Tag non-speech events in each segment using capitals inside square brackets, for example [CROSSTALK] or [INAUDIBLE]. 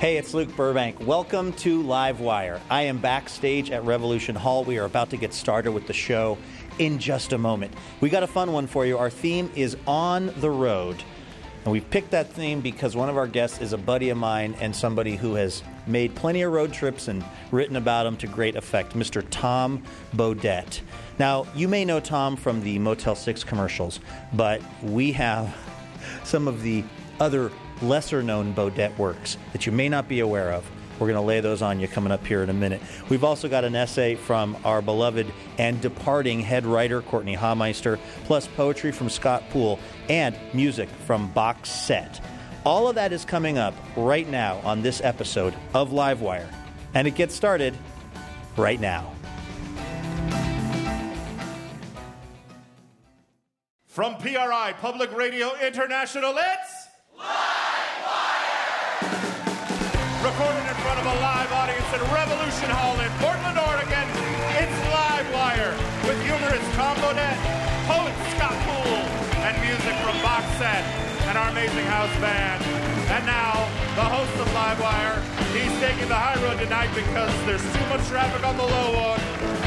Hey, it's Luke Burbank. Welcome to Livewire. I am backstage at Revolution Hall. We are about to get started with the show in just a moment. We got a fun one for you. Our theme is On the Road. And we picked that theme because one of our guests is a buddy of mine and somebody who has made plenty of road trips and written about them to great effect, Mr. Tom Bodett. Now, you may know Tom from the Motel 6 commercials, but we have [LAUGHS] some of the other lesser known Bodett works that you may not be aware of. We're going to lay those on you coming up here in a minute. We've also got an essay from our beloved and departing head writer, Courtenay Hameister, plus poetry from Scott Poole and music from Box Set. All of that is coming up right now on this episode of Livewire. And it gets started right now. From PRI Public Radio International, it's recorded audience Revolution Hall in Portland, Oregon. It's Livewire with humorist Tom Bodett, poet Scott Poole, and music from Box Set and our amazing house band. And now, the host of Livewire, he's taking the high road tonight because there's too much traffic on the low one.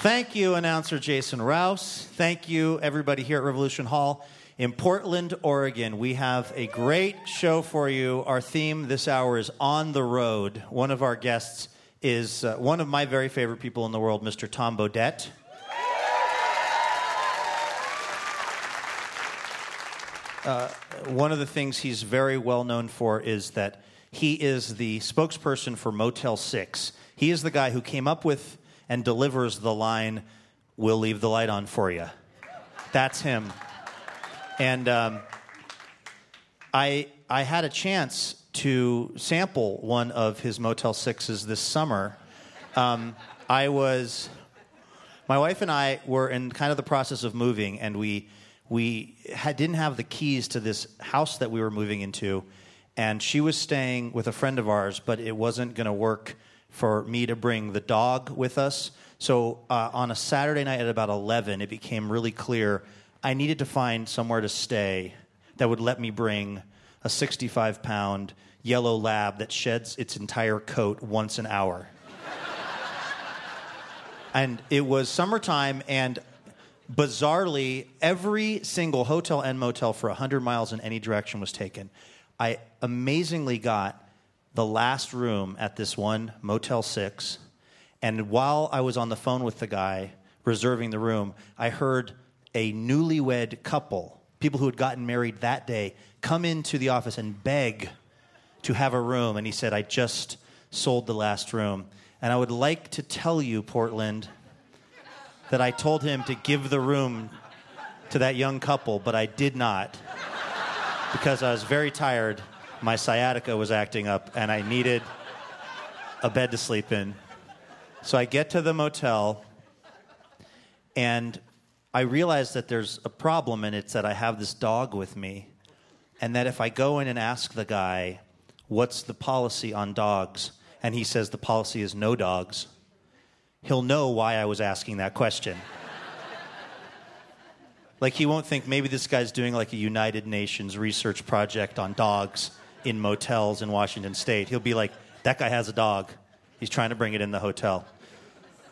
Thank you, announcer Jason Rouse. Thank you, everybody here at Revolution Hall in Portland, Oregon. We have a great show for you. Our theme this hour is On the Road. One of our guests is uh, one of my very favorite people in the world, Mr. Tom Bodett. Uh, one of the things he's very well known for is that he is the spokesperson for Motel 6. He is the guy who came up with and delivers the line, We'll leave the light on for you. That's him. And um, I, I had a chance to sample one of his Motel 6s this summer. Um, I was, my wife and I were in kind of the process of moving, and we, we had, didn't have the keys to this house that we were moving into. And she was staying with a friend of ours, but it wasn't going to work for me to bring the dog with us. So uh, on a Saturday night at about 11, it became really clear I needed to find somewhere to stay that would let me bring a 65 pound yellow lab that sheds its entire coat once an hour. [LAUGHS] and it was summertime, and bizarrely, every single hotel and motel for 100 miles in any direction was taken. I amazingly got the last room at this one Motel 6 and while I was on the phone with the guy reserving the room, I heard a newlywed couple, people who had gotten married that day, come into the office and beg to have a room. And he said, I just sold the last room. And I would like to tell you, Portland, that I told him to give the room to that young couple, but I did not because I was very tired. My sciatica was acting up, and I needed a bed to sleep in. So I get to the motel, and I realize that there's a problem, and it's that I have this dog with me, and that if I go in and ask the guy, what's the policy on dogs, and he says the policy is no dogs, he'll know why I was asking that question. like, he won't think maybe this guy's doing like a United Nations research project on dogs in motels in Washington State. He'll be like, that guy has a dog. He's trying to bring it in the hotel.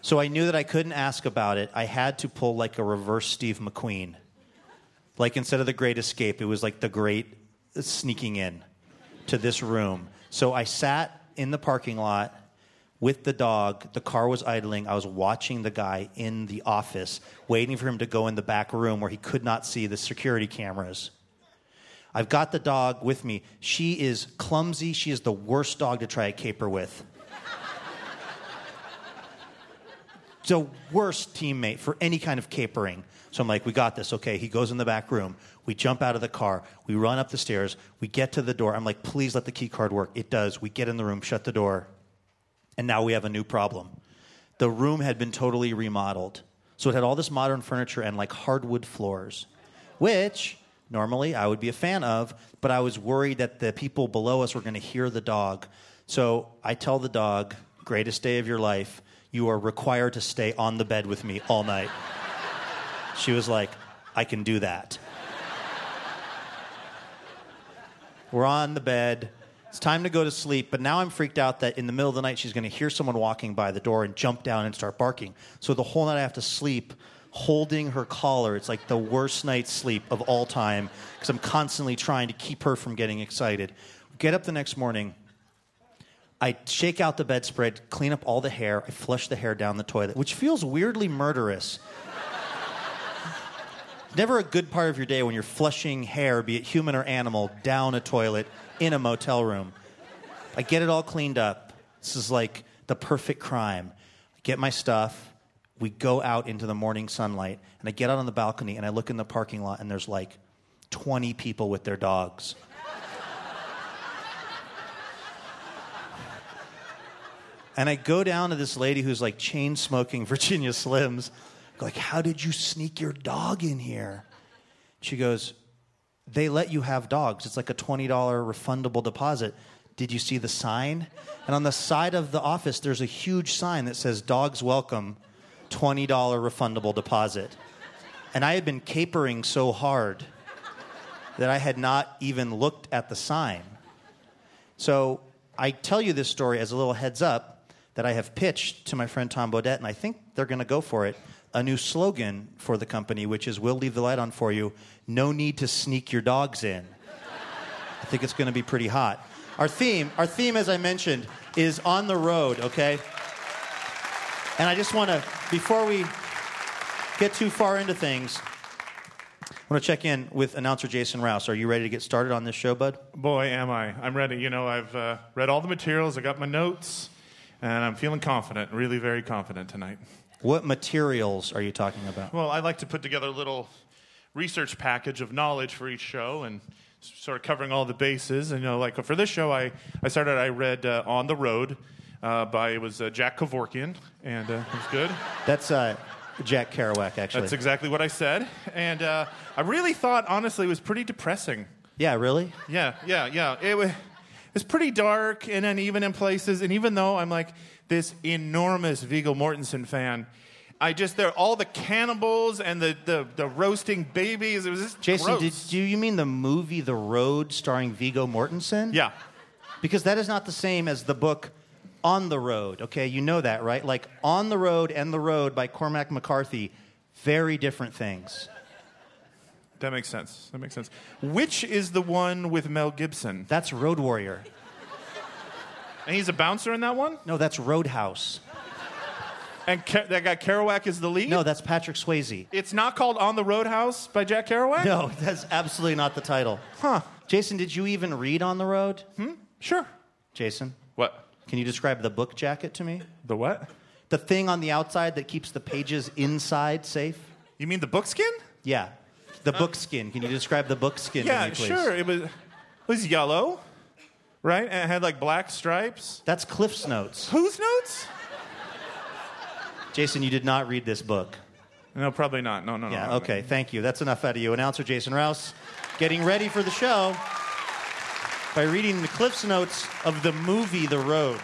So I knew that I couldn't ask about it. I had to pull like a reverse Steve McQueen. Like instead of the great escape, it was like the great sneaking in to this room. So I sat in the parking lot with the dog. The car was idling. I was watching the guy in the office, waiting for him to go in the back room where he could not see the security cameras. I've got the dog with me. She is clumsy. She is the worst dog to try a caper with. the worst teammate for any kind of capering. So I'm like, we got this. Okay. He goes in the back room. We jump out of the car. We run up the stairs. We get to the door. I'm like, please let the key card work. It does. We get in the room, shut the door. And now we have a new problem. The room had been totally remodeled. So it had all this modern furniture and like hardwood floors, which normally I would be a fan of, but I was worried that the people below us were going to hear the dog. So I tell the dog, greatest day of your life You are required to stay on the bed with me all night. [LAUGHS] She was like, I can do that. We're on the bed. It's time to go to sleep, but now I'm freaked out that in the middle of the night she's going to hear someone walking by the door and jump down and start barking. So the whole night I have to sleep holding her collar. It's like the worst night's sleep of all time because I'm constantly trying to keep her from getting excited. Get up the next morning. I shake out the bedspread, clean up all the hair, I flush the hair down the toilet, which feels weirdly murderous. Never a good part of your day when you're flushing hair, be it human or animal, down a toilet in a motel room. I get it all cleaned up. This is like the perfect crime. I get my stuff. We go out into the morning sunlight, and I get out on the balcony and I look in the parking lot, and there's like 20 people with their dogs. and I go down to this lady who's like chain smoking Virginia Slims. Like, how did you sneak your dog in here? She goes, they let you have dogs. It's like a $20 refundable deposit. Did you see the sign? And on the side of the office, there's a huge sign that says, Dogs Welcome, $20 refundable deposit. And I had been capering so hard that I had not even looked at the sign. So I tell you this story as a little heads up that I have pitched to my friend Tom Bodett, and I think they're going to go for it. A new slogan for the company, which is We'll leave the light on for you. No need to sneak your dogs in. I think it's going to be pretty hot. Our theme, our theme, as I mentioned, is on the road, okay? And I just want to, before we get too far into things, I want to check in with announcer Jason Rouse. Are you ready to get started on this show, bud? Boy, am I. I'm ready. You know, I've uh, read all the materials, I got my notes, and I'm feeling confident, really very confident tonight. What materials are you talking about? Well, I like to put together a little research package of knowledge for each show and sort of covering all the bases. And, you know, like for this show, I, I started, I read uh, On the Road uh, by, it was uh, Jack Kevorkian, and uh, it was good. That's uh, Jack Kerouac, actually. That's exactly what I said. And uh, I really thought, honestly, it was pretty depressing. yeah, really? Yeah, yeah, yeah. It was, it's pretty dark and uneven in places. And even though I'm like this enormous Viggo Mortensen fan, I just there all the cannibals and the, the, the roasting babies. It was just Jason, did, do you mean the movie The Road starring Viggo Mortensen? yeah, Because that is not the same as the book On the Road, okay? You know that, right? Like On the Road and The Road by Cormac McCarthy, very different things. that makes sense. That makes sense. Which is the one with Mel Gibson? That's Road Warrior. And he's a bouncer in that one. No, that's Roadhouse. And that guy Kerouac is the lead. No, that's Patrick Swayze. it's not called On the Roadhouse by Jack Kerouac. No, [LAUGHS] that's absolutely not the title. Huh? Jason, did you even read On the Road? Hmm? Sure. Jason, What? Can you describe the book jacket to me? The what? The thing on the outside that keeps the pages inside safe? You mean the book skin? Yeah. The book skin. Can you describe the book skin to Yeah, me, please? sure. It was it was yellow, right? And it had like black stripes. That's Cliff's Notes. Whose notes? Jason, you did not read this book. No, probably not. No, no, no. Yeah, no. okay, thank you. That's enough out of you. Announcer Jason Rouse getting ready for the show by reading the Cliff's Notes of the movie The Road.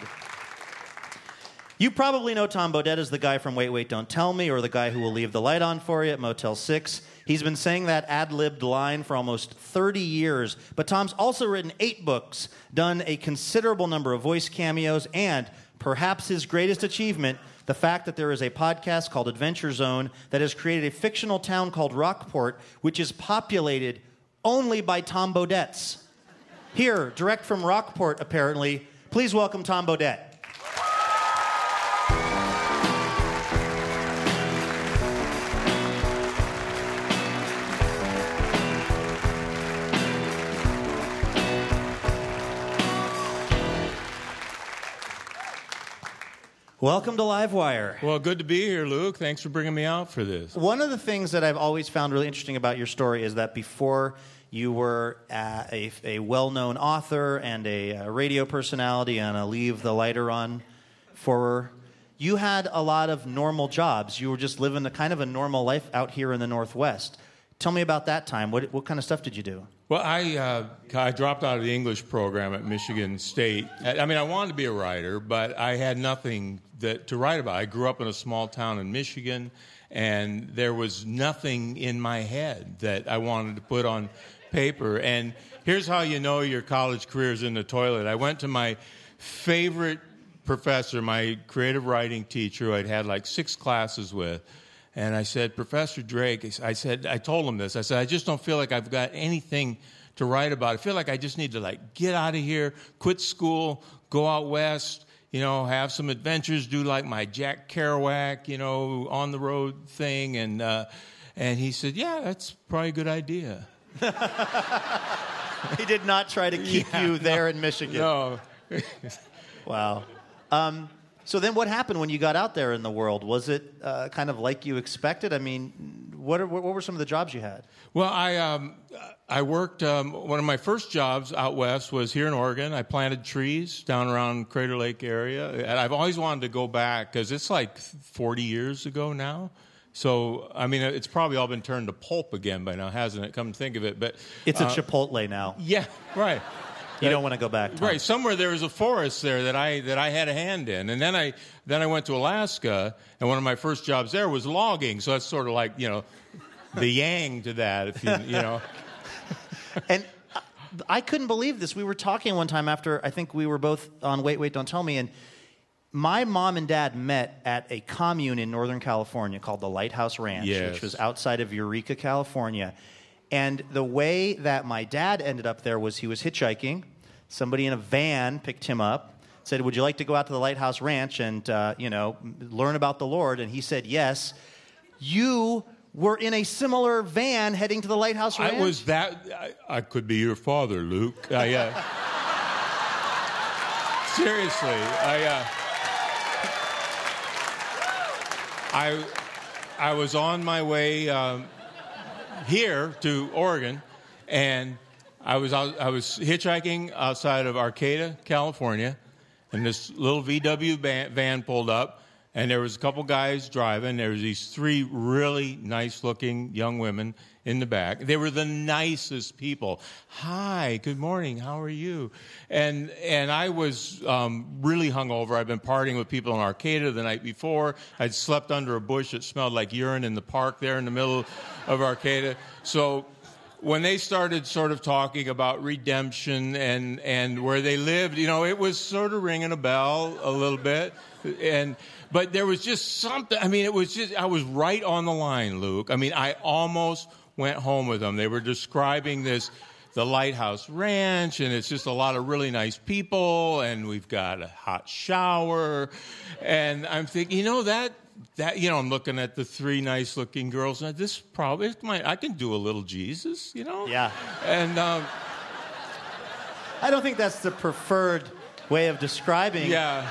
You probably know Tom Bodett as the guy from Wait, Wait, Don't Tell Me or the guy who will leave the light on for you at Motel 6. He's been saying that ad libbed line for almost 30 years, but Tom's also written eight books, done a considerable number of voice cameos, and perhaps his greatest achievement, the fact that there is a podcast called Adventure Zone that has created a fictional town called Rockport, which is populated only by Tom Bodetts. Here, direct from Rockport, apparently, please welcome Tom Bodett. Welcome to Livewire. Well, good to be here, Luke. Thanks for bringing me out for this. One of the things that I've always found really interesting about your story is that before you were uh, a, a well known author and a, uh radio personality and a Leave the Lighter On for you had a lot of normal jobs. You were just living a kind of a normal life out here in the Northwest. Tell me about that time. What, what kind of stuff did you do? Well, I, uh, I dropped out of the English program at Michigan State. I mean, I wanted to be a writer, but I had nothing that, to write about. I grew up in a small town in Michigan, and there was nothing in my head that I wanted to put on paper. And here's how you know your college career is in the toilet. I went to my favorite professor, my creative writing teacher, who I'd had like six classes with. And I said, Professor Drake, I said, I told him this. I said, I just don't feel like I've got anything to write about. I feel like I just need to like get out of here, quit school, go out west, you know, have some adventures, do like my Jack Kerouac, you know, on the road thing. And uh, and he said, Yeah, that's probably a good idea. [LAUGHS] he did not try to keep Yeah, you there in Michigan. No. [LAUGHS] Wow. Um, so then, what happened when you got out there in the world? Was it uh, kind of like you expected? I mean, what, are, what were some of the jobs you had? Well, I um, I worked. Um, one of my first jobs out west was here in Oregon. I planted trees down around Crater Lake area, and I've always wanted to go back because it's like 40 years ago now. So I mean, it's probably all been turned to pulp again by now, hasn't it? Come to think of it, but It's a uh, Chipotle now. yeah, right. [LAUGHS] You don't want to go back. Tom. Right, somewhere there was a forest there that I that I had a hand in, and then I then I went to Alaska, and one of my first jobs there was logging. So that's sort of like you know, the yang to that, if you you know. [LAUGHS] And I- I couldn't believe this. We were talking one time after I think we were both on Wait, Wait, Don't Tell Me, and my mom and dad met at a commune in Northern California called the Lighthouse Ranch, Yes. which was outside of Eureka, California. And the way that my dad ended up there was he was hitchhiking. Somebody in a van picked him up, said, "Would you like to go out to the Lighthouse Ranch and uh, you know learn about the Lord?" And he said, "Yes." You were in a similar van heading to the Lighthouse Ranch. I was that. I, I could be your father, Luke. I, uh, [LAUGHS] seriously, I. Uh, I, I was on my way um, here to Oregon, and I was I was hitchhiking outside of Arcata, California, and this little VW van, van pulled up, and there was a couple guys driving. There was these three really nice-looking young women in the back. They were the nicest people. Hi, good morning. How are you? And and I was um, really hungover. I'd been partying with people in Arcata the night before. I'd slept under a bush that smelled like urine in the park there in the middle of Arcata. So when they started sort of talking about redemption and, and where they lived, you know, it was sort of ringing a bell a little bit. And, but there was just something, I mean, it was just, I was right on the line, Luke. I mean, I almost went home with them. They were describing this, the Lighthouse Ranch, and it's just a lot of really nice people, and we've got a hot shower. And I'm thinking, you know, that, that you know, I'm looking at the three nice looking girls, and this probably, it might, I can do a little Jesus, you know? Yeah. And, um, I don't think that's the preferred way of describing yeah.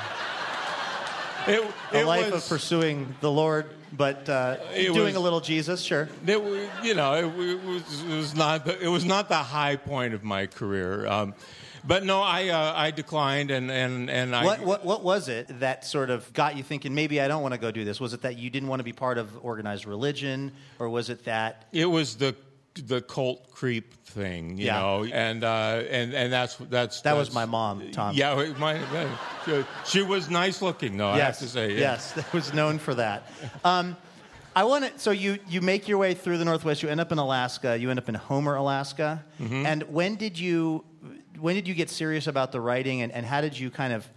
It, a life was, of pursuing the Lord, but uh, doing was- a little Jesus, sure. It, you know, it, it was, it was not the, it was not the high point of my career. Um, but no, I uh, I declined, and and and I What, what, what was it that sort of got you thinking, maybe I don't want to go do this? Was it that you didn't want to be part of organized religion, or was it that it was the the cult creep thing, you Yeah. know, and uh, and and that's that's that was my mom, Tom? Yeah, might. She- She was nice looking, though. I have yes, to say. yeah. yes, [LAUGHS] that was known for that. Um, I want to. So you you make your way through the Northwest. You end up in Alaska. You end up in Homer, Alaska. Mm-hmm. And when did you when did you get serious about the writing, and, and how did you kind of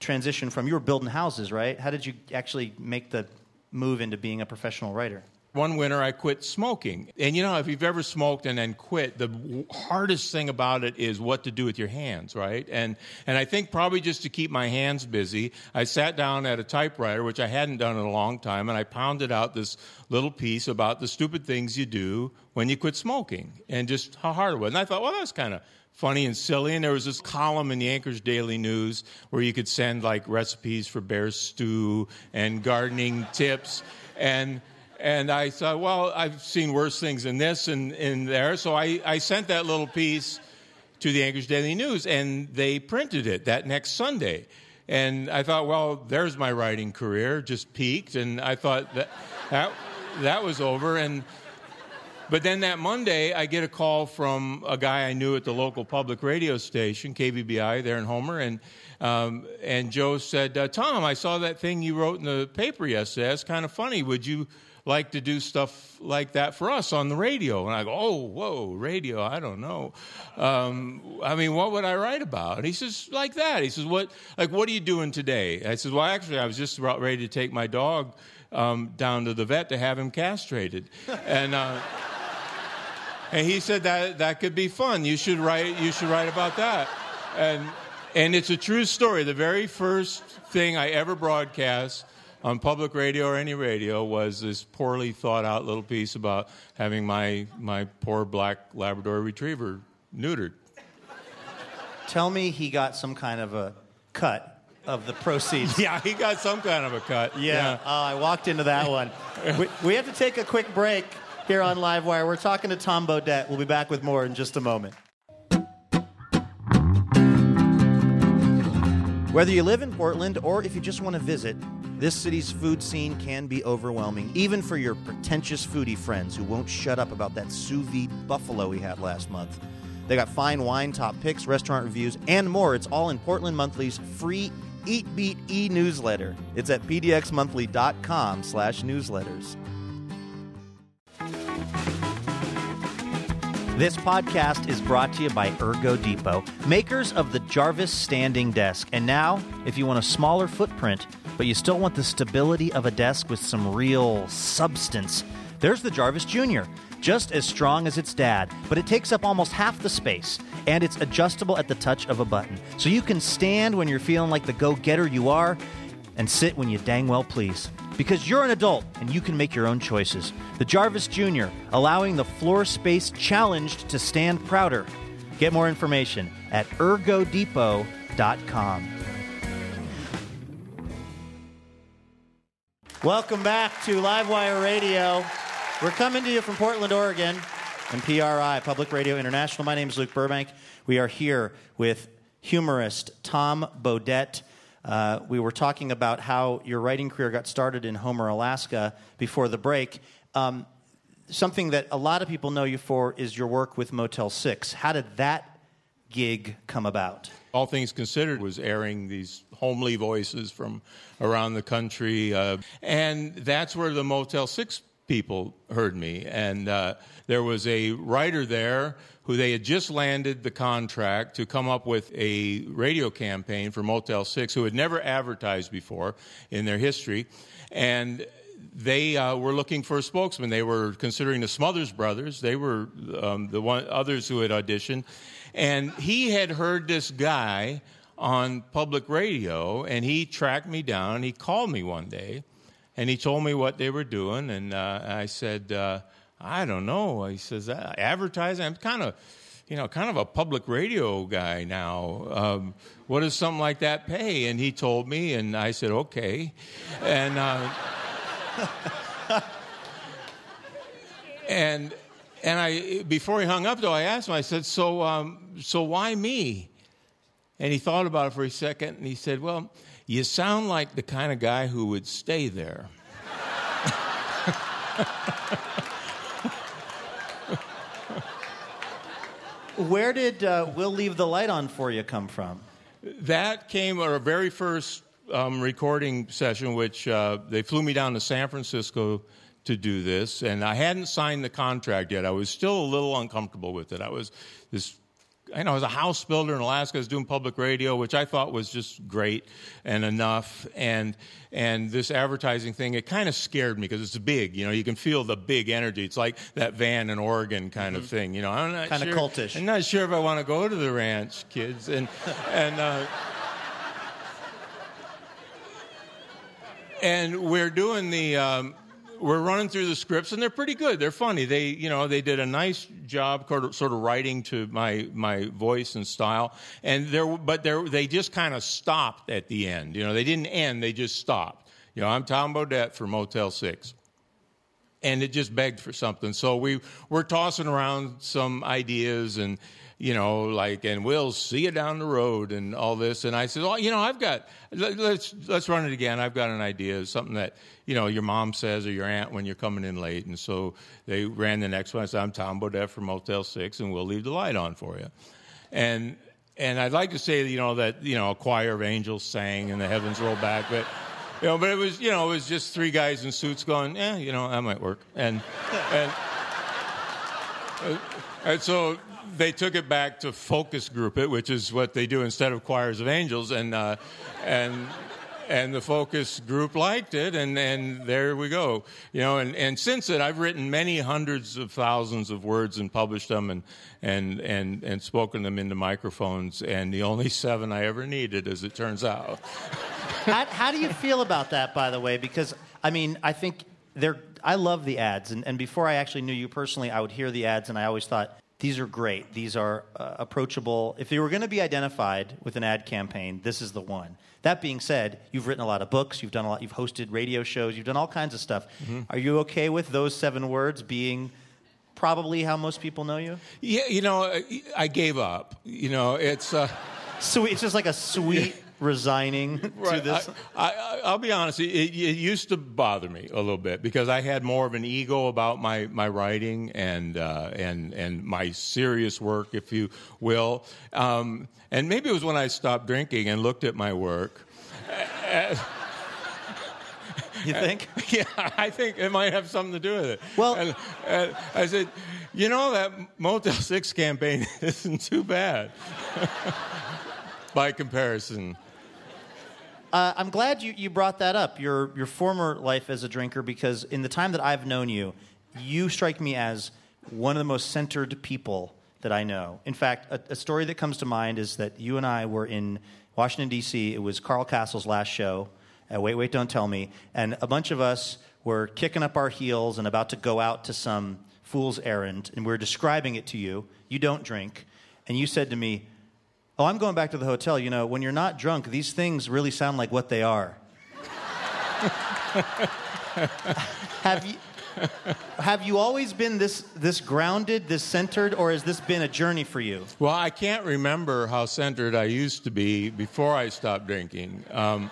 transition from you were building houses, right? How did you actually make the move into being a professional writer? One winter, I quit smoking. And you know, if you've ever smoked and then quit, the hardest thing about it is what to do with your hands, right? And and I think probably just to keep my hands busy, I sat down at a typewriter, which I hadn't done in a long time, and I pounded out this little piece about the stupid things you do when you quit smoking and just how hard it was. And I thought, well, that's kind of funny and silly. And there was this column in the Anchorage Daily News where you could send like recipes for bear stew and gardening tips. And and I thought, well, I've seen worse things than this in, in there. So I, I sent that little piece to the Anchorage Daily News, and they printed it that next Sunday. And I thought, well, there's my writing career, just peaked. And I thought that that, that was over. And But then that Monday, I get a call from a guy I knew at the local public radio station, KBBI, there in Homer, and um, and Joe said, uh, "Tom, I saw that thing you wrote in the paper yesterday. That's kind of funny. Would you?" Like to do stuff like that for us on the radio. And I go, oh, whoa, radio, I don't know. Um, I mean, what would I write about? And he says, like that. He says, what, like, what are you doing today? I said, well, actually, I was just about ready to take my dog um, down to the vet to have him castrated. [LAUGHS] and, uh, and he said that that could be fun. You should write, you should write about that. And, and it's a true story. The very first thing I ever broadcast on public radio or any radio was this poorly thought out little piece about having my, my poor black Labrador retriever neutered. Tell me he got some kind of a cut of the proceeds. [LAUGHS] Yeah, he got some kind of a cut. Yeah. yeah. Oh, I walked into that one. we, we have to take a quick break here on Livewire. We're talking to Tom Bodett. We'll be back with more in just a moment. Whether you live in Portland or if you just want to visit, this city's food scene can be overwhelming, even for your pretentious foodie friends who won't shut up about that sous vide buffalo we had last month. They got fine wine, top picks, restaurant reviews, and more. It's all in Portland Monthly's free Eat Beat e newsletter. It's at pdxmonthly.com slash newsletters. This podcast is brought to you by Ergo Depot, makers of the Jarvis Standing Desk. And now, if you want a smaller footprint, but you still want the stability of a desk with some real substance, there's the Jarvis Jr., just as strong as its dad, but it takes up almost half the space, and it's adjustable at the touch of a button. So you can stand when you're feeling like the go getter you are, and sit when you dang well please. Because you're an adult and you can make your own choices. The Jarvis Jr., allowing the floor space challenged to stand prouder. Get more information at ergodepot.com. Welcome back to Livewire Radio. We're coming to you from Portland, Oregon, and PRI, Public Radio International. My name is Luke Burbank. We are here with humorist Tom Bodett. Uh, we were talking about how your writing career got started in Homer, Alaska before the break. Um, something that a lot of people know you for is your work with Motel 6. How did that gig come about? All things considered was airing these homely voices from around the country. Uh, and that's where the Motel 6 people heard me. And uh, there was a writer there who they had just landed the contract to come up with a radio campaign for Motel 6, who had never advertised before in their history. And they uh, were looking for a spokesman. They were considering the Smothers Brothers. They were um, the one, others who had auditioned. And he had heard this guy on public radio, and he tracked me down. He called me one day, and he told me what they were doing. And uh, I said, uh, I don't know. He says, uh, advertising? I'm kind of, you know, kind of a public radio guy now. Um, what does something like that pay? And he told me, and I said, okay. And, uh, [LAUGHS] and, and I, before he hung up, though, I asked him, I said, so, um, so why me? And he thought about it for a second, and he said, well, you sound like the kind of guy who would stay there. Where did uh, We'll Leave the Light On For You come from? That came at our very first um, recording session, which uh, they flew me down to San Francisco to do this, and I hadn't signed the contract yet. I was still a little uncomfortable with it. I was this You know, I was a house builder in Alaska. I was doing public radio, which I thought was just great and enough. And and this advertising thing, it kind of scared me because it's big. You know, you can feel the big energy. It's like that van in Oregon kind mm-hmm. of thing. You know, I'm not kind sure, of cultish. I'm not sure if I want to go to the ranch, kids. And and. Uh, and we're doing the um, we're running through the scripts, and they're pretty good. They're funny. They, you know, they did a nice job, sort of writing to my my voice and style. And there, but they just kind of stopped at the end. You know, they didn't end. They just stopped. You know, I'm Tom Bodett for Motel Six, and it just begged for something. So we we're tossing around some ideas and you know, like, and we'll see you down the road and all this. And I said, well, you know, I've got, let, let's, let's run it again. I've got an idea, something that, you know, your mom says or your aunt when you're coming in late. And so they ran the next one. I said, I'm Tom Bodett from Motel 6 and we'll leave the light on for you. And, and I'd like to say, you know, that, you know, a choir of angels sang and the heavens rolled back, but, you know, but it was, you know, it was just three guys in suits going, yeah, you know, that might work. And, and, and so they took it back to focus group it, which is what they do instead of choirs of angels, and uh, and and the focus group liked it, and, and there we go. You know, and, and since then I've written many hundreds of thousands of words and published them and and and and spoken them into microphones, and the only seven I ever needed, as it turns out. how, how do you feel about that, by the way? Because I mean, I think they're. I love the ads, and, and before I actually knew you personally, I would hear the ads, and I always thought these are great. These are uh, approachable. If they were going to be identified with an ad campaign, this is the one. That being said, you've written a lot of books, you've done a lot, you've hosted radio shows, you've done all kinds of stuff. Mm-hmm. Are you okay with those seven words being probably how most people know you? Yeah, you know, I gave up. You know, it's uh... sweet. It's just like a sweet [LAUGHS] resigning [LAUGHS] right. to this? I, will be honest. It, it, used to bother me a little bit because I had more of an ego about my, my writing and uh, and and my serious work, if you will. Um, and maybe it was when I stopped drinking and looked at my work. [LAUGHS] you think? [LAUGHS] Yeah, I think it might have something to do with it. Well, and, and I said, you know, that Motel Six campaign isn't too bad by comparison. Uh, I'm glad you, you brought that up, your, your former life as a drinker, because in the time that I've known you, you strike me as one of the most centered people that I know. In fact, a, a story that comes to mind is that you and I were in Washington, D.C. It was Carl Kasell's last show at Wait, Wait, Don't Tell Me. And a bunch of us were kicking up our heels and about to go out to some fool's errand. And we are describing it to you. You don't drink. And you said to me, Oh, I'm going back to the hotel. You know, when you're not drunk, these things really sound like what they are. [LAUGHS] have you have you always been this this grounded, this centered, or has this been a journey for you? Well, I can't remember how centered I used to be before I stopped drinking. Um,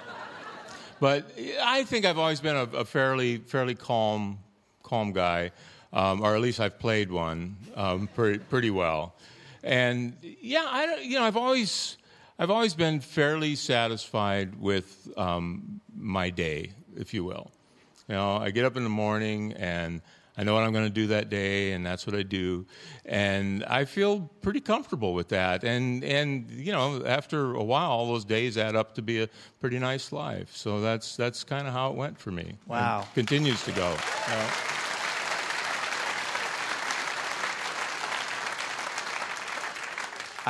but I think I've always been a, a fairly fairly calm calm guy, um, or at least I've played one um, pretty, pretty well. And yeah, I you know I've always I've always been fairly satisfied with um, my day, if you will. You know, I get up in the morning and I know what I'm going to do that day, and that's what I do, and I feel pretty comfortable with that. And and you know, after a while, all those days add up to be a pretty nice life. So that's that's kind of how it went for me. Wow, continues to go. You know?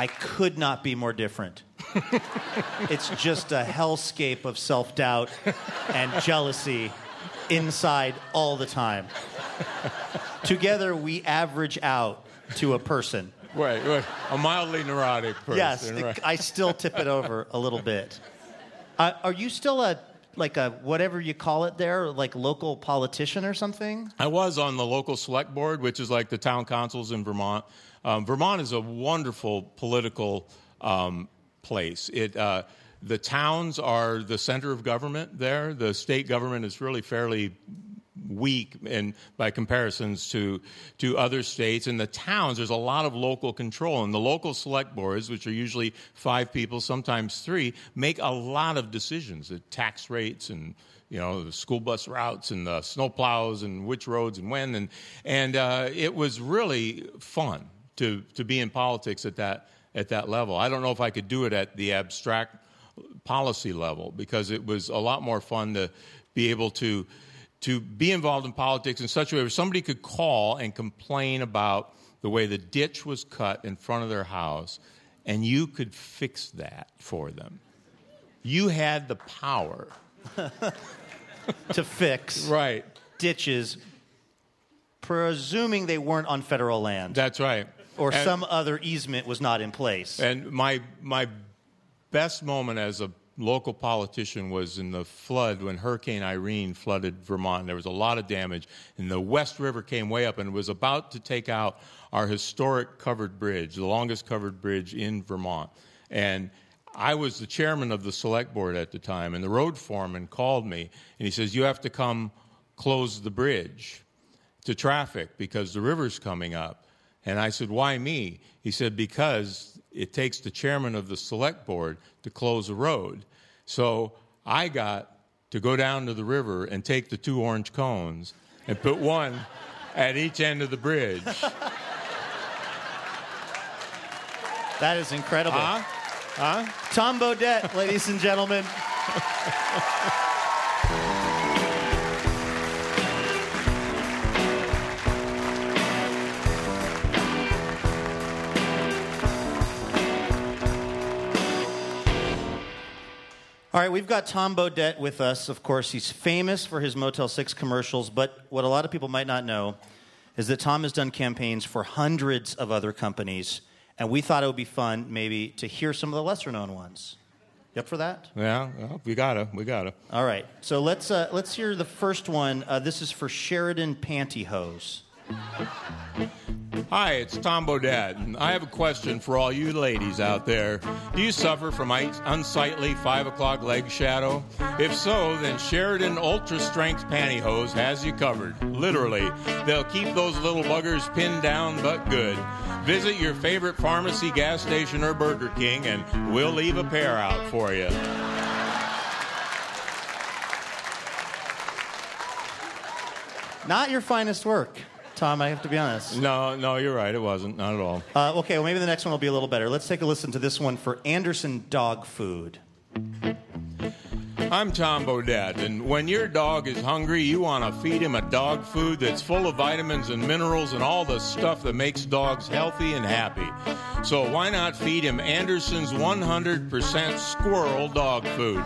I could not be more different. [LAUGHS] it's just a hellscape of self doubt and jealousy inside all the time. Together, we average out to a person. Right, right. a mildly neurotic person. Yes, right. I still tip it over a little bit. Uh, are you still a like a whatever you call it there, like local politician or something? I was on the local select board, which is like the town councils in Vermont. Um, Vermont is a wonderful political um, place. It, uh, the towns are the center of government there. The state government is really fairly weak in, by comparisons to, to other states. In the towns, there's a lot of local control. And the local select boards, which are usually five people, sometimes three, make a lot of decisions, the tax rates and you know, the school bus routes and the snow plows and which roads and when. And, and uh, it was really fun to, to be in politics at that, at that level. I don't know if I could do it at the abstract policy level because it was a lot more fun to be able to, to be involved in politics in such a way where somebody could call and complain about the way the ditch was cut in front of their house and you could fix that for them. You had the power [LAUGHS] to fix right. ditches, presuming they weren't on federal land. That's right or and, some other easement was not in place. And my my best moment as a local politician was in the flood when Hurricane Irene flooded Vermont. There was a lot of damage, and the West River came way up and was about to take out our historic covered bridge, the longest covered bridge in Vermont. And I was the chairman of the select board at the time, and the road foreman called me and he says, You have to come close the bridge to traffic because the river's coming up. And I said, Why me? He said, Because it takes the chairman of the select board to close a road. So I got to go down to the river and take the two orange cones and put one at each end of the bridge. That is incredible. Huh? Huh? Tom Bodett, ladies and gentlemen. [LAUGHS] All right, we've got Tom Bodett with us. Of course, he's famous for his Motel 6 commercials, but what a lot of people might not know is that Tom has done campaigns for hundreds of other companies, and we thought it would be fun maybe to hear some of the lesser known ones. You up for that? Yeah, well, we gotta, we gotta. All right, so let's, uh, let's hear the first one. Uh, this is for Sheridan Pantyhose. Hi, it's Tom Bodett, and I have a question for all you ladies out there. Do you suffer from unsightly 5 o'clock leg shadow? If so, then Sheridan Ultra Strength Pantyhose has you covered. Literally. They'll keep those little buggers pinned down but good. Visit your favorite pharmacy, gas station, or Burger King, and we'll leave a pair out for you. Not your finest work, Tom, I have to be honest. No, no, you're right. It wasn't. Not at all. Uh, okay, well, maybe the next one will be a little better. Let's take a listen to this one for Anderson Dog Food. I'm Tom Bodett, and when your dog is hungry, you want to feed him a dog food that's full of vitamins and minerals and all the stuff that makes dogs healthy and happy. So why not feed him Anderson's 100% squirrel dog food?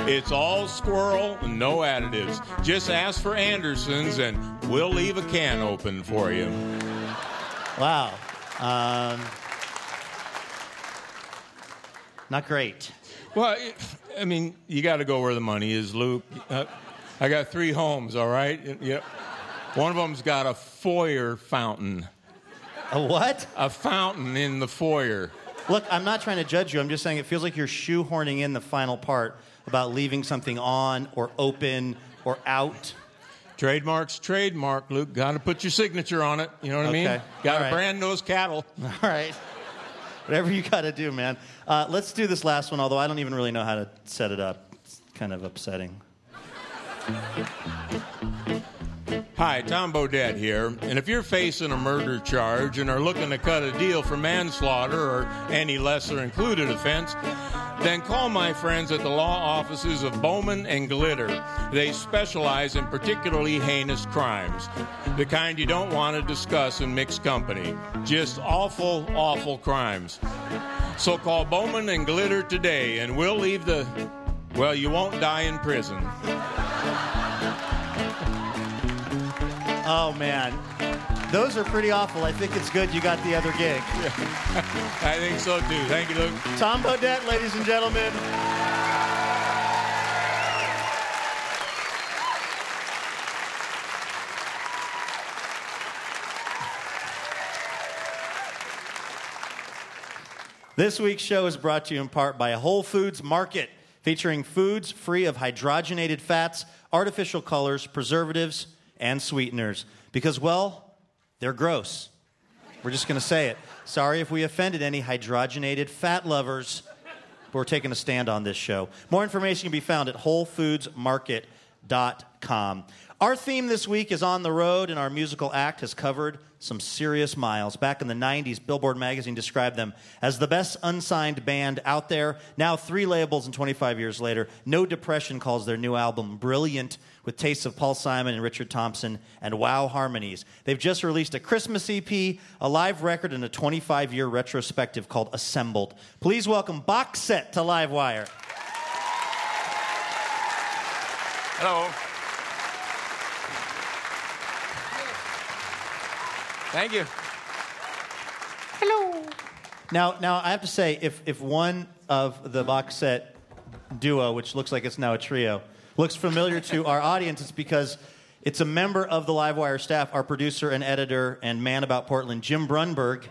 It's all squirrel no additives. Just ask for Anderson's and we'll leave a can open for you. Wow. Um, not great. Well, I mean, you got to go where the money is, Luke. Uh, I got three homes, all right? Yep. One of them's got a foyer fountain. A what? A fountain in the foyer. Look, I'm not trying to judge you. I'm just saying it feels like you're shoehorning in the final part about leaving something on or open or out. Trademark's trademark, Luke. Got to put your signature on it. You know what Okay. I mean? Got to right. brand those cattle. All right. Whatever you got to do, man. Uh, let's do this last one, although I don't even really know how to set it up. It's kind of upsetting. Hi, Tom Bodett here. And if you're facing a murder charge and are looking to cut a deal for manslaughter or any lesser included offense, then call my friends at the law offices of Bowman and Glitter. They specialize in particularly heinous crimes, the kind you don't want to discuss in mixed company. Just awful, awful crimes. So call Bowman and Glitter today, and we'll leave the. Well, you won't die in prison. Oh, man. Those are pretty awful. I think it's good you got the other gig. [LAUGHS] I think so too. Thank you, Luke. Tom Bodett, ladies and gentlemen. This week's show is brought to you in part by Whole Foods Market, featuring foods free of hydrogenated fats, artificial colors, preservatives, and sweeteners. Because, well, they're gross. We're just going to say it. Sorry if we offended any hydrogenated fat lovers, but we're taking a stand on this show. More information can be found at WholeFoodsMarket.com. Our theme this week is On the Road, and our musical act has covered some serious miles. Back in the 90s, Billboard magazine described them as the best unsigned band out there. Now, three labels and 25 years later, No Depression calls their new album brilliant with tastes of Paul Simon and Richard Thompson and wow harmonies. They've just released a Christmas EP, a live record, and a 25 year retrospective called Assembled. Please welcome Box Set to Livewire. Hello. Thank you. Hello. Now, now I have to say, if, if one of the box set duo, which looks like it's now a trio, looks familiar to our audience, it's because it's a member of the Livewire staff, our producer and editor and man about Portland, Jim Brunberg.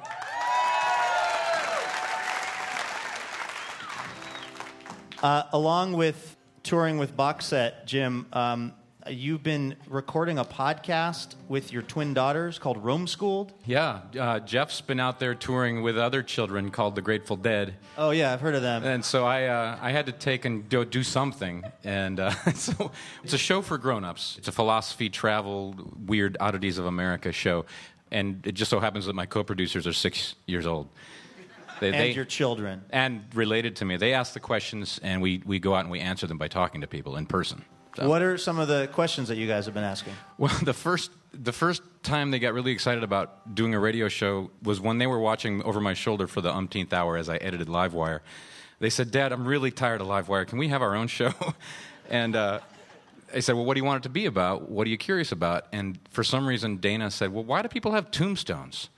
Uh, along with touring with Box Set, Jim, um, you've been recording a podcast with your twin daughters called Roam Schooled. Yeah, uh, Jeff's been out there touring with other children called the Grateful Dead, Oh yeah, I've heard of them. and so I uh, I had to take and do, do something, and uh, [LAUGHS] so it's a show for grown-ups. It's a philosophy, travel, weird oddities of America show, and it just so happens that my co-producers are six years old. They, and they- your children. and related to me. They ask the questions, and we, we go out and we answer them by talking to people in person. So- What are some of the questions that you guys have been asking? Well, the first the first time they got really excited about doing a radio show was when they were watching over my shoulder for the umpteenth hour as I edited Livewire. They said, "Dad, I'm really tired of Livewire. Can we have our own show?" [LAUGHS] and uh, I said, "Well, what do you want it to be about? What are you curious about?" And for some reason, Dana said, "Well, why do people have tombstones?"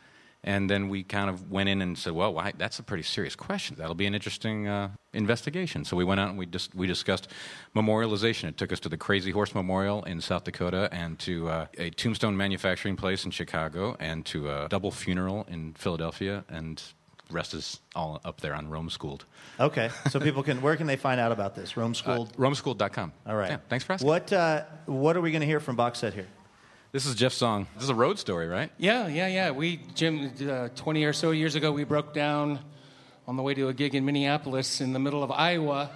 And then we kind of went in and said, "Well, why, that's a pretty serious question. That'll be an interesting uh, investigation." So we went out and we just we discussed memorialization. It took us to the Crazy Horse Memorial in South Dakota, and to uh, a tombstone manufacturing place in Chicago, and to a double funeral in Philadelphia, and rest is all up there on Roam Schooled. Okay, so people can. Where can they find out about this? Roam Uh, Schooled. RoamSchooled.com. All right. Yeah, thanks for asking. What uh, What are we going to hear from Box Set here? This is Jeff's song. This is a road story, right? Yeah, yeah, yeah. We, Jim, uh, 20 or so years ago, we broke down on the way to a gig in Minneapolis in the middle of Iowa.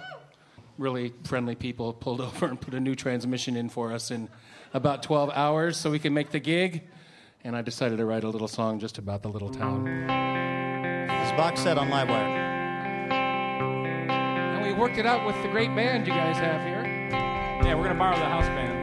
Really friendly people pulled [LAUGHS] over and put a new transmission in for us in about 12 hours so we could make the gig. And I decided to write a little song just about the little town. This is Box Set on Livewire. And we worked it out with the great band you guys have here. Yeah, we're gonna borrow the house band.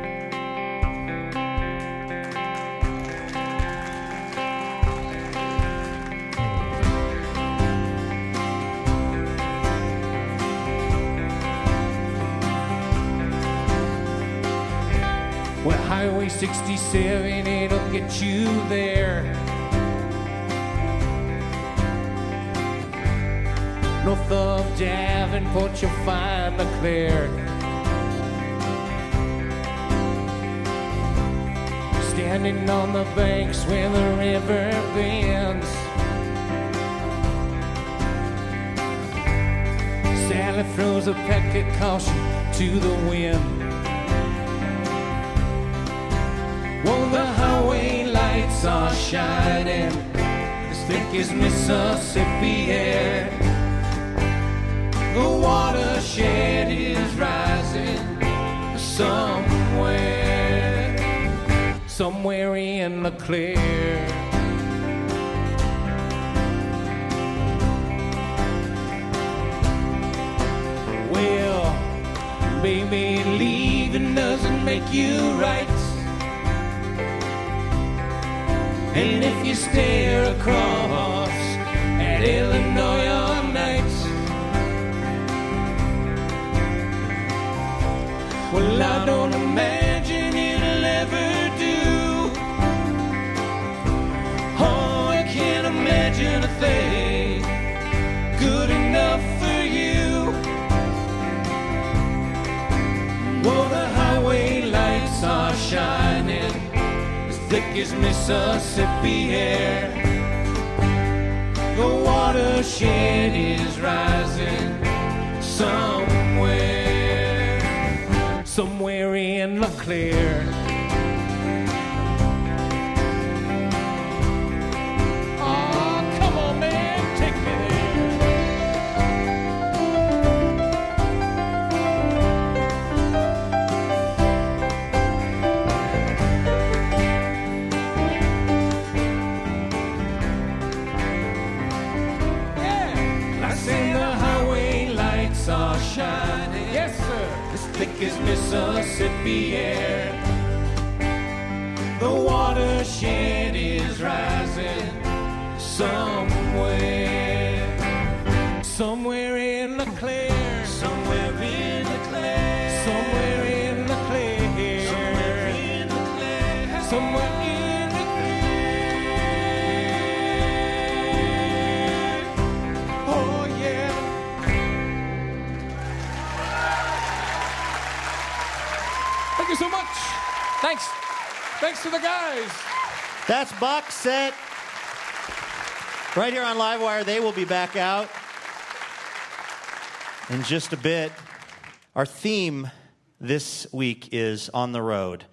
Highway 67, it'll get you there. North of Davenport, you'll find the clear. Standing on the banks where the river bends. Sally throws a peck of caution to the wind. Well, the highway lights are shining as thick as Mississippi air. The watershed is rising somewhere, somewhere in the clear. Well, baby, leaving doesn't make you right. And if you stare across at Illinois all night, well, I don't imagine it'll ever do. Oh, I can't imagine a thing good enough for you. Well, the highway lights are shining thick as Mississippi air. The watershed is rising somewhere, somewhere in the clear. Set. Right here on Livewire, they will be back out in just a bit. Our theme this week is on the road,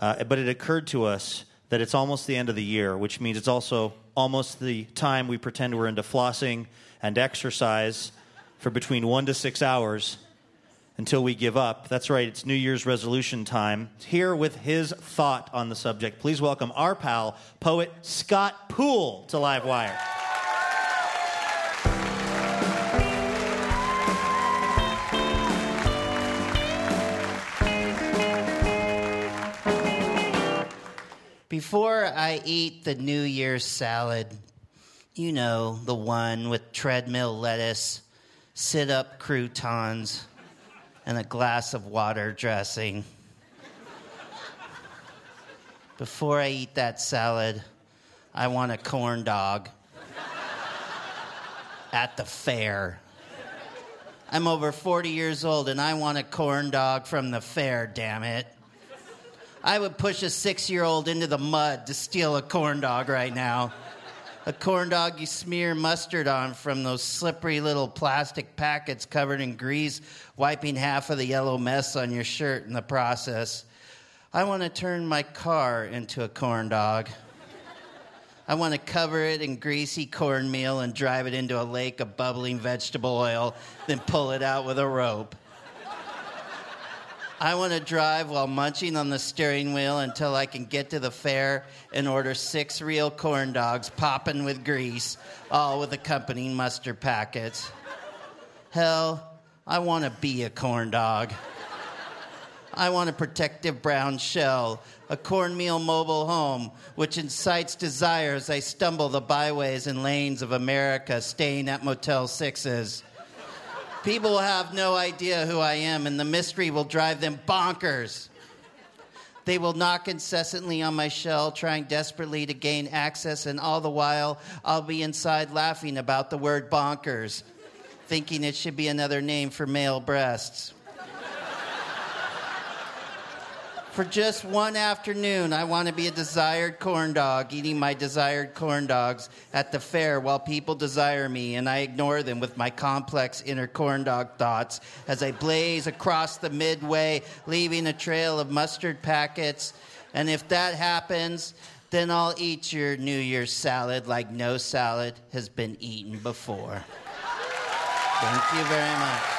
uh, but it occurred to us that it's almost the end of the year, which means it's also almost the time we pretend we're into flossing and exercise for between one to six hours until we give up. That's right, it's New Year's resolution time. Here with his thought on the subject, please welcome our pal, poet Scott Poole, to Livewire. Before I eat the New Year's salad, you know, the one with treadmill lettuce, sit up croutons, and a glass of water dressing. Before I eat that salad, I want a corn dog at the fair. I'm over 40 years old and I want a corn dog from the fair, damn it. I would push a six year old into the mud to steal a corn dog right now. A corn dog you smear mustard on from those slippery little plastic packets covered in grease, wiping half of the yellow mess on your shirt in the process. I want to turn my car into a corn dog. I want to cover it in greasy cornmeal and drive it into a lake of bubbling vegetable oil, then pull it out with a rope. I want to drive while munching on the steering wheel until I can get to the fair and order six real corn dogs popping with grease, all with accompanying mustard packets. Hell, I want to be a corn dog. I want a protective brown shell, a cornmeal mobile home, which incites desire as I stumble the byways and lanes of America, staying at Motel Sixes. People will have no idea who I am, and the mystery will drive them bonkers. They will knock incessantly on my shell, trying desperately to gain access, and all the while, I'll be inside laughing about the word bonkers, thinking it should be another name for male breasts. For just one afternoon, I want to be a desired corn dog, eating my desired corn dogs at the fair while people desire me, and I ignore them with my complex inner corn dog thoughts as I blaze across the midway, leaving a trail of mustard packets. And if that happens, then I'll eat your New Year's salad like no salad has been eaten before. Thank you very much.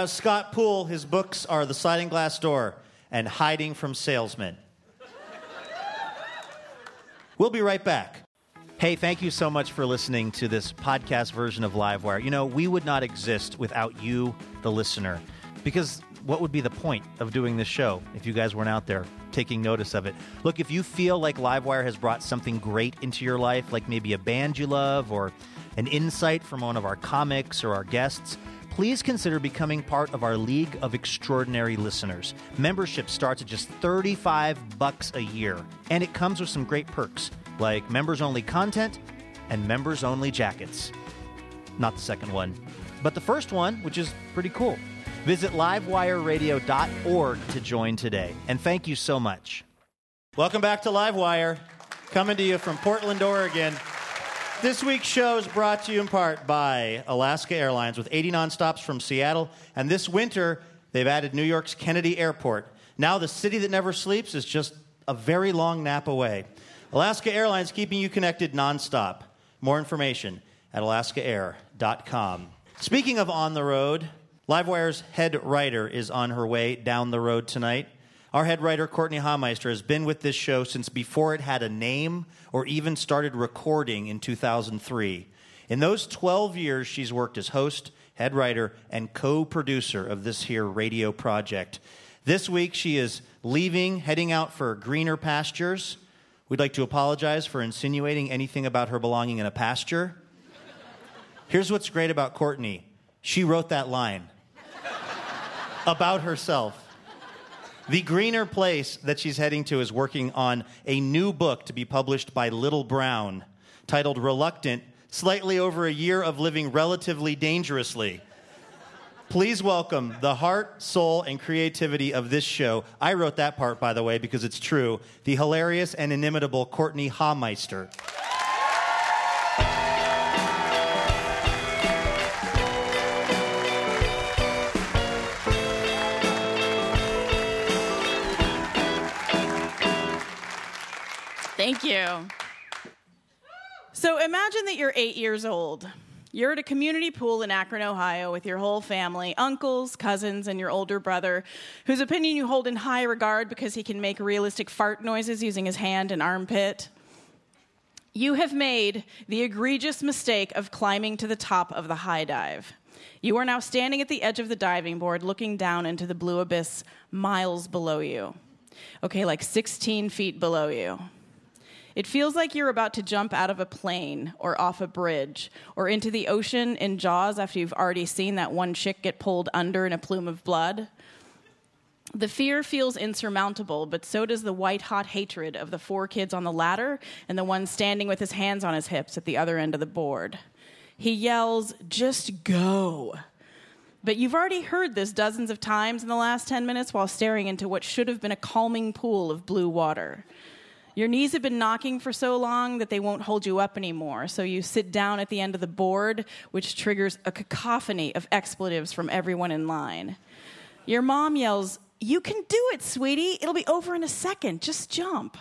Was Scott Poole. His books are The Sliding Glass Door and Hiding from Salesmen. We'll be right back. Hey, thank you so much for listening to this podcast version of Livewire. You know, we would not exist without you, the listener, because what would be the point of doing this show if you guys weren't out there taking notice of it? Look, if you feel like Livewire has brought something great into your life, like maybe a band you love or an insight from one of our comics or our guests, please consider becoming part of our League of Extraordinary Listeners. Membership starts at just 35 bucks a year, and it comes with some great perks like members only content and members only jackets. Not the second one, but the first one, which is pretty cool. Visit livewireradio.org to join today. And thank you so much. Welcome back to Livewire, coming to you from Portland, Oregon. This week's show is brought to you in part by Alaska Airlines with 80 nonstops from Seattle. And this winter, they've added New York's Kennedy Airport. Now, the city that never sleeps is just a very long nap away. Alaska Airlines keeping you connected nonstop. More information at alaskaair.com. Speaking of on the road, Livewire's head writer is on her way down the road tonight. Our head writer, Courtenay Hameister, has been with this show since before it had a name or even started recording in 2003. In those 12 years, she's worked as host, head writer, and co producer of this here radio project. This week, she is leaving, heading out for greener pastures. We'd like to apologize for insinuating anything about her belonging in a pasture. Here's what's great about Courtenay she wrote that line about herself. The greener place that she's heading to is working on a new book to be published by Little Brown titled Reluctant Slightly Over a Year of Living Relatively Dangerously. Please welcome the heart, soul, and creativity of this show. I wrote that part, by the way, because it's true. The hilarious and inimitable Courtenay Hameister. Thank you. So imagine that you're eight years old. You're at a community pool in Akron, Ohio, with your whole family uncles, cousins, and your older brother, whose opinion you hold in high regard because he can make realistic fart noises using his hand and armpit. You have made the egregious mistake of climbing to the top of the high dive. You are now standing at the edge of the diving board, looking down into the blue abyss miles below you. Okay, like 16 feet below you. It feels like you're about to jump out of a plane or off a bridge or into the ocean in Jaws after you've already seen that one chick get pulled under in a plume of blood. The fear feels insurmountable, but so does the white hot hatred of the four kids on the ladder and the one standing with his hands on his hips at the other end of the board. He yells, Just go. But you've already heard this dozens of times in the last 10 minutes while staring into what should have been a calming pool of blue water. Your knees have been knocking for so long that they won't hold you up anymore. So you sit down at the end of the board, which triggers a cacophony of expletives from everyone in line. Your mom yells, You can do it, sweetie. It'll be over in a second. Just jump.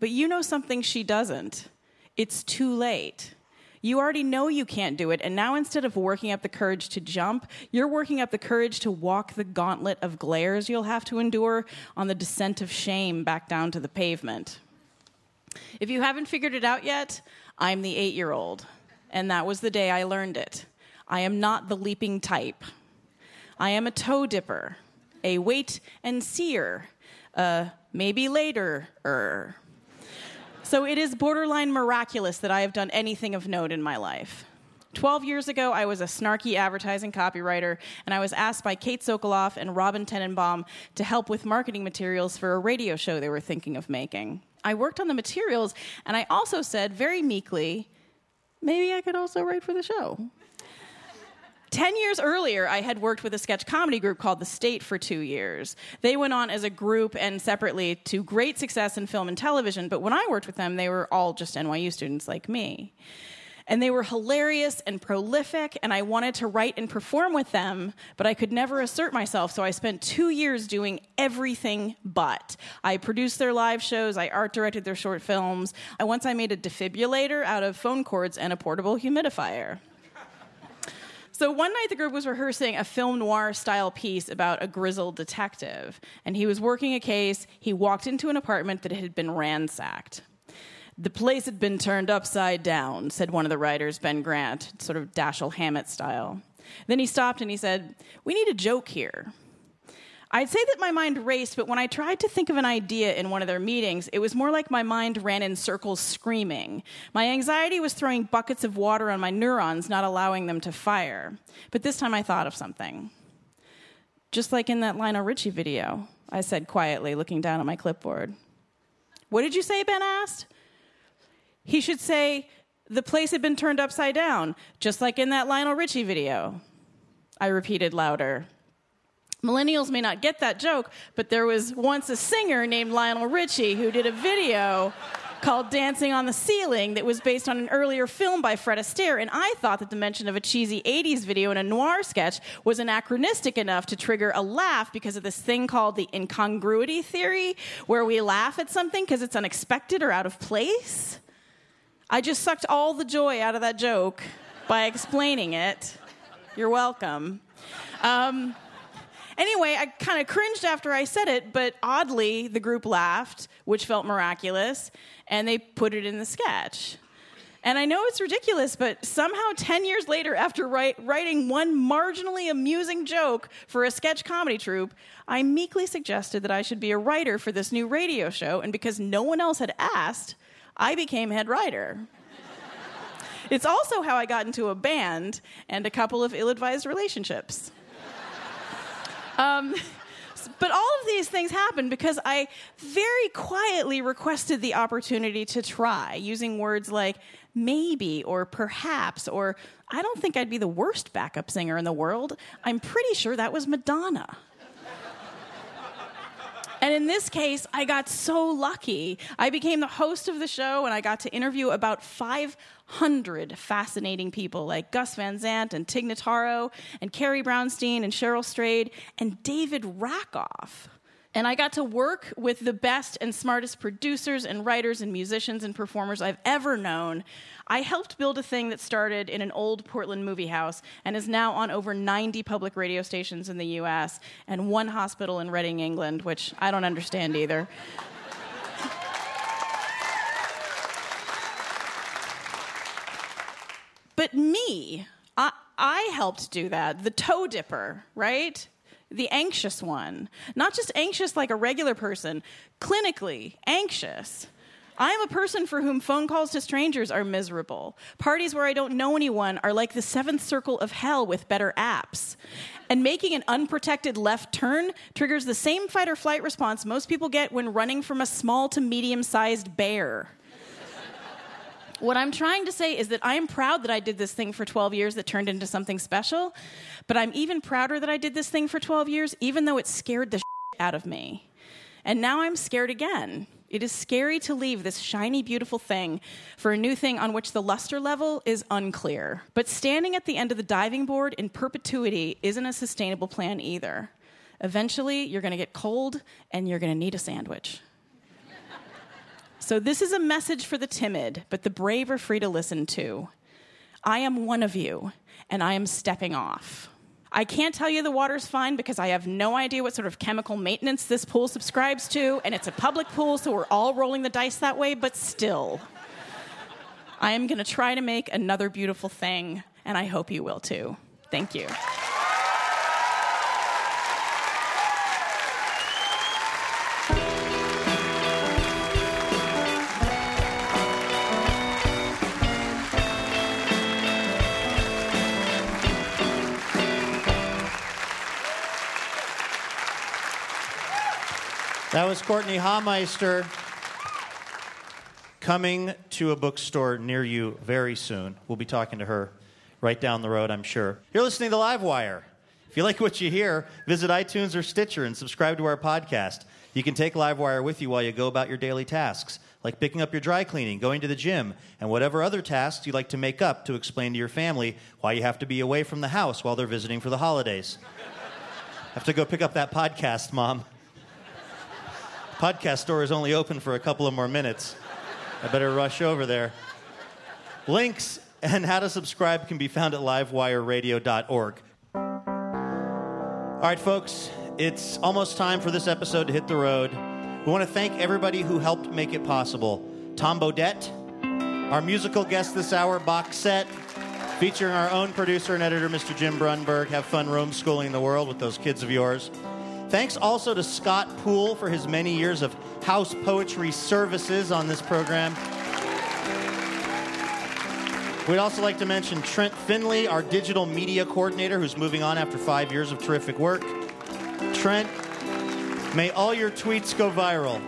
But you know something she doesn't. It's too late. You already know you can't do it, and now instead of working up the courage to jump, you're working up the courage to walk the gauntlet of glares you'll have to endure on the descent of shame back down to the pavement. If you haven't figured it out yet, I'm the eight year old, and that was the day I learned it. I am not the leaping type. I am a toe dipper, a wait and seer, a maybe later er. So it is borderline miraculous that I have done anything of note in my life. 12 years ago, I was a snarky advertising copywriter, and I was asked by Kate Sokoloff and Robin Tenenbaum to help with marketing materials for a radio show they were thinking of making. I worked on the materials, and I also said very meekly, maybe I could also write for the show. Ten years earlier, I had worked with a sketch comedy group called The State for two years. They went on as a group and separately to great success in film and television, but when I worked with them, they were all just NYU students like me. And they were hilarious and prolific, and I wanted to write and perform with them, but I could never assert myself, so I spent two years doing everything but. I produced their live shows, I art directed their short films. I once I made a defibrillator out of phone cords and a portable humidifier. So one night the group was rehearsing a film noir style piece about a grizzled detective, and he was working a case. He walked into an apartment that had been ransacked. The place had been turned upside down, said one of the writers, Ben Grant, sort of Dashiell Hammett style. Then he stopped and he said, We need a joke here. I'd say that my mind raced, but when I tried to think of an idea in one of their meetings, it was more like my mind ran in circles screaming. My anxiety was throwing buckets of water on my neurons, not allowing them to fire. But this time I thought of something. Just like in that Lionel Richie video, I said quietly, looking down at my clipboard. What did you say? Ben asked. He should say, the place had been turned upside down, just like in that Lionel Richie video. I repeated louder. Millennials may not get that joke, but there was once a singer named Lionel Richie who did a video called Dancing on the Ceiling that was based on an earlier film by Fred Astaire, and I thought that the mention of a cheesy 80s video in a noir sketch was anachronistic enough to trigger a laugh because of this thing called the incongruity theory, where we laugh at something because it's unexpected or out of place. I just sucked all the joy out of that joke by explaining it. You're welcome. Um, anyway, I kind of cringed after I said it, but oddly, the group laughed, which felt miraculous, and they put it in the sketch. And I know it's ridiculous, but somehow 10 years later, after write, writing one marginally amusing joke for a sketch comedy troupe, I meekly suggested that I should be a writer for this new radio show, and because no one else had asked, I became head writer. it's also how I got into a band and a couple of ill advised relationships. Um, but all of these things happened because I very quietly requested the opportunity to try using words like maybe or perhaps or I don't think I'd be the worst backup singer in the world. I'm pretty sure that was Madonna. And in this case, I got so lucky. I became the host of the show and I got to interview about 500 fascinating people like Gus Van Sant and Tig Notaro and Carrie Brownstein and Cheryl Strayed and David Rakoff. And I got to work with the best and smartest producers and writers and musicians and performers I've ever known. I helped build a thing that started in an old Portland movie house and is now on over 90 public radio stations in the US and one hospital in Reading, England, which I don't understand either. but me, I, I helped do that. The toe dipper, right? The anxious one. Not just anxious like a regular person, clinically anxious. I am a person for whom phone calls to strangers are miserable. Parties where I don't know anyone are like the seventh circle of hell with better apps. And making an unprotected left turn triggers the same fight or flight response most people get when running from a small to medium sized bear. What I'm trying to say is that I am proud that I did this thing for 12 years that turned into something special, but I'm even prouder that I did this thing for 12 years, even though it scared the out of me. And now I'm scared again. It is scary to leave this shiny, beautiful thing for a new thing on which the luster level is unclear. But standing at the end of the diving board in perpetuity isn't a sustainable plan either. Eventually, you're going to get cold and you're going to need a sandwich. So, this is a message for the timid, but the brave are free to listen to. I am one of you, and I am stepping off. I can't tell you the water's fine because I have no idea what sort of chemical maintenance this pool subscribes to, and it's a public pool, so we're all rolling the dice that way, but still. I am going to try to make another beautiful thing, and I hope you will too. Thank you. That was Courtenay Hameister coming to a bookstore near you very soon. We'll be talking to her right down the road, I'm sure. You're listening to Livewire. If you like what you hear, visit iTunes or Stitcher and subscribe to our podcast. You can take Livewire with you while you go about your daily tasks, like picking up your dry cleaning, going to the gym, and whatever other tasks you'd like to make up to explain to your family why you have to be away from the house while they're visiting for the holidays. [LAUGHS] have to go pick up that podcast, Mom podcast store is only open for a couple of more minutes. I better rush over there. Links and how to subscribe can be found at livewireradio.org. All right, folks, it's almost time for this episode to hit the road. We want to thank everybody who helped make it possible. Tom Bodett, our musical guest this hour, box set, featuring our own producer and editor, Mr. Jim Brunberg. Have fun roam schooling the world with those kids of yours. Thanks also to Scott Poole for his many years of house poetry services on this program. We'd also like to mention Trent Finley, our digital media coordinator, who's moving on after five years of terrific work. Trent, may all your tweets go viral.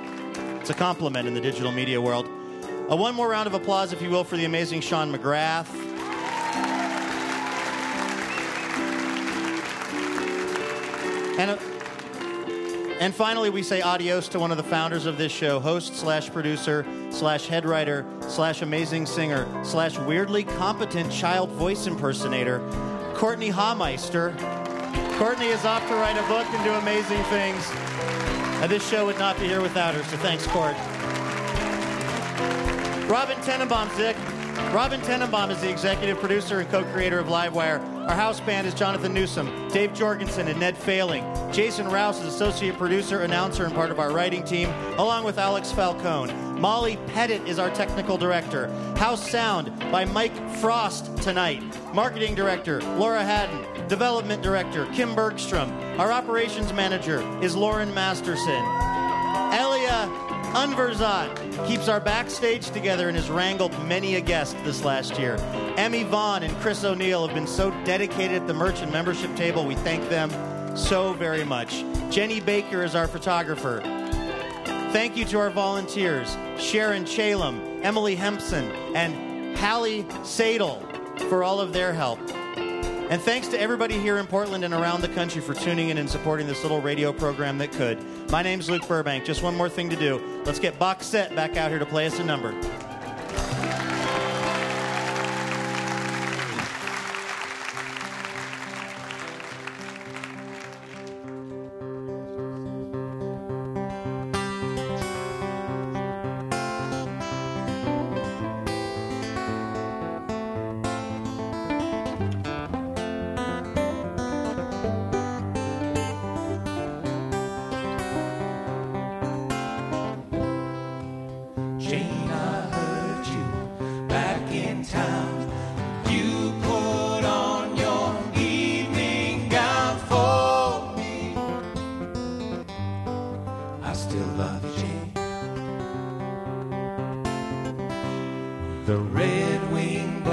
It's a compliment in the digital media world. Uh, one more round of applause, if you will, for the amazing Sean McGrath. And a, and finally, we say adios to one of the founders of this show, host slash producer slash head writer slash amazing singer slash weirdly competent child voice impersonator, Courtenay Hameister. Courtenay is off to write a book and do amazing things. And this show would not be here without her, so thanks, Court. Robin Tenenbaum, Dick. Robin Tenenbaum is the executive producer and co-creator of Livewire. Our house band is Jonathan Newsom, Dave Jorgensen, and Ned Failing. Jason Rouse is associate producer, announcer, and part of our writing team, along with Alex Falcone. Molly Pettit is our technical director. House sound by Mike Frost tonight. Marketing director Laura Haddon. Development director Kim Bergstrom. Our operations manager is Lauren Masterson. Elia Unverzat keeps our backstage together and has wrangled many a guest this last year. Emmy Vaughn and Chris O'Neill have been so dedicated at the merchant membership table. We thank them. so very much. Jenny Baker is our photographer. Thank you to our volunteers, Sharon Chalem, Emily Hempson, and Hallie Sadel for all of their help. And thanks to everybody here in Portland and around the country for tuning in and supporting this little radio program that could. My name's Luke Burbank. Just one more thing to do. Let's get Box Set back out here to play us a number. Still you, The red winged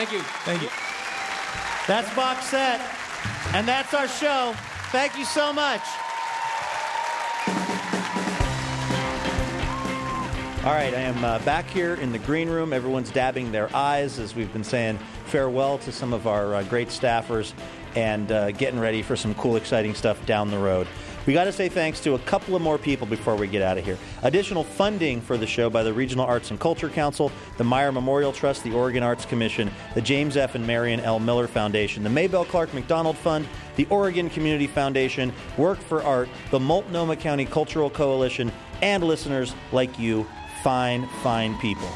Thank you. Thank you. That's Box Set. And that's our show. Thank you so much. All right, I am uh, back here in the green room. Everyone's dabbing their eyes as we've been saying farewell to some of our uh, great staffers and uh, getting ready for some cool, exciting stuff down the road. We got to say thanks to a couple of more people before we get out of here. Additional funding for the show by the Regional Arts and Culture Council, the Meyer Memorial Trust, the Oregon Arts Commission, the James F. and Marion L. Miller Foundation, the Maybelle Clark Macdonald Fund, the Oregon Community Foundation, Work for Art, the Multnomah County Cultural Coalition, and listeners like you, fine, fine people.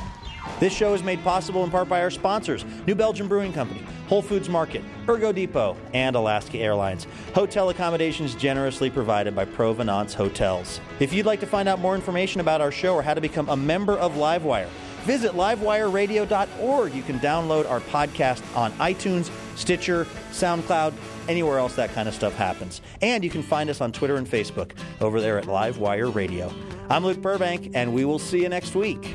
This show is made possible in part by our sponsors New Belgium Brewing Company, Whole Foods Market, Ergo Depot, and Alaska Airlines. Hotel accommodations generously provided by Provenance Hotels. If you'd like to find out more information about our show or how to become a member of Livewire, visit livewireradio.org. You can download our podcast on iTunes, Stitcher, SoundCloud, anywhere else that kind of stuff happens. And you can find us on Twitter and Facebook over there at Livewire Radio. I'm Luke Burbank, and we will see you next week.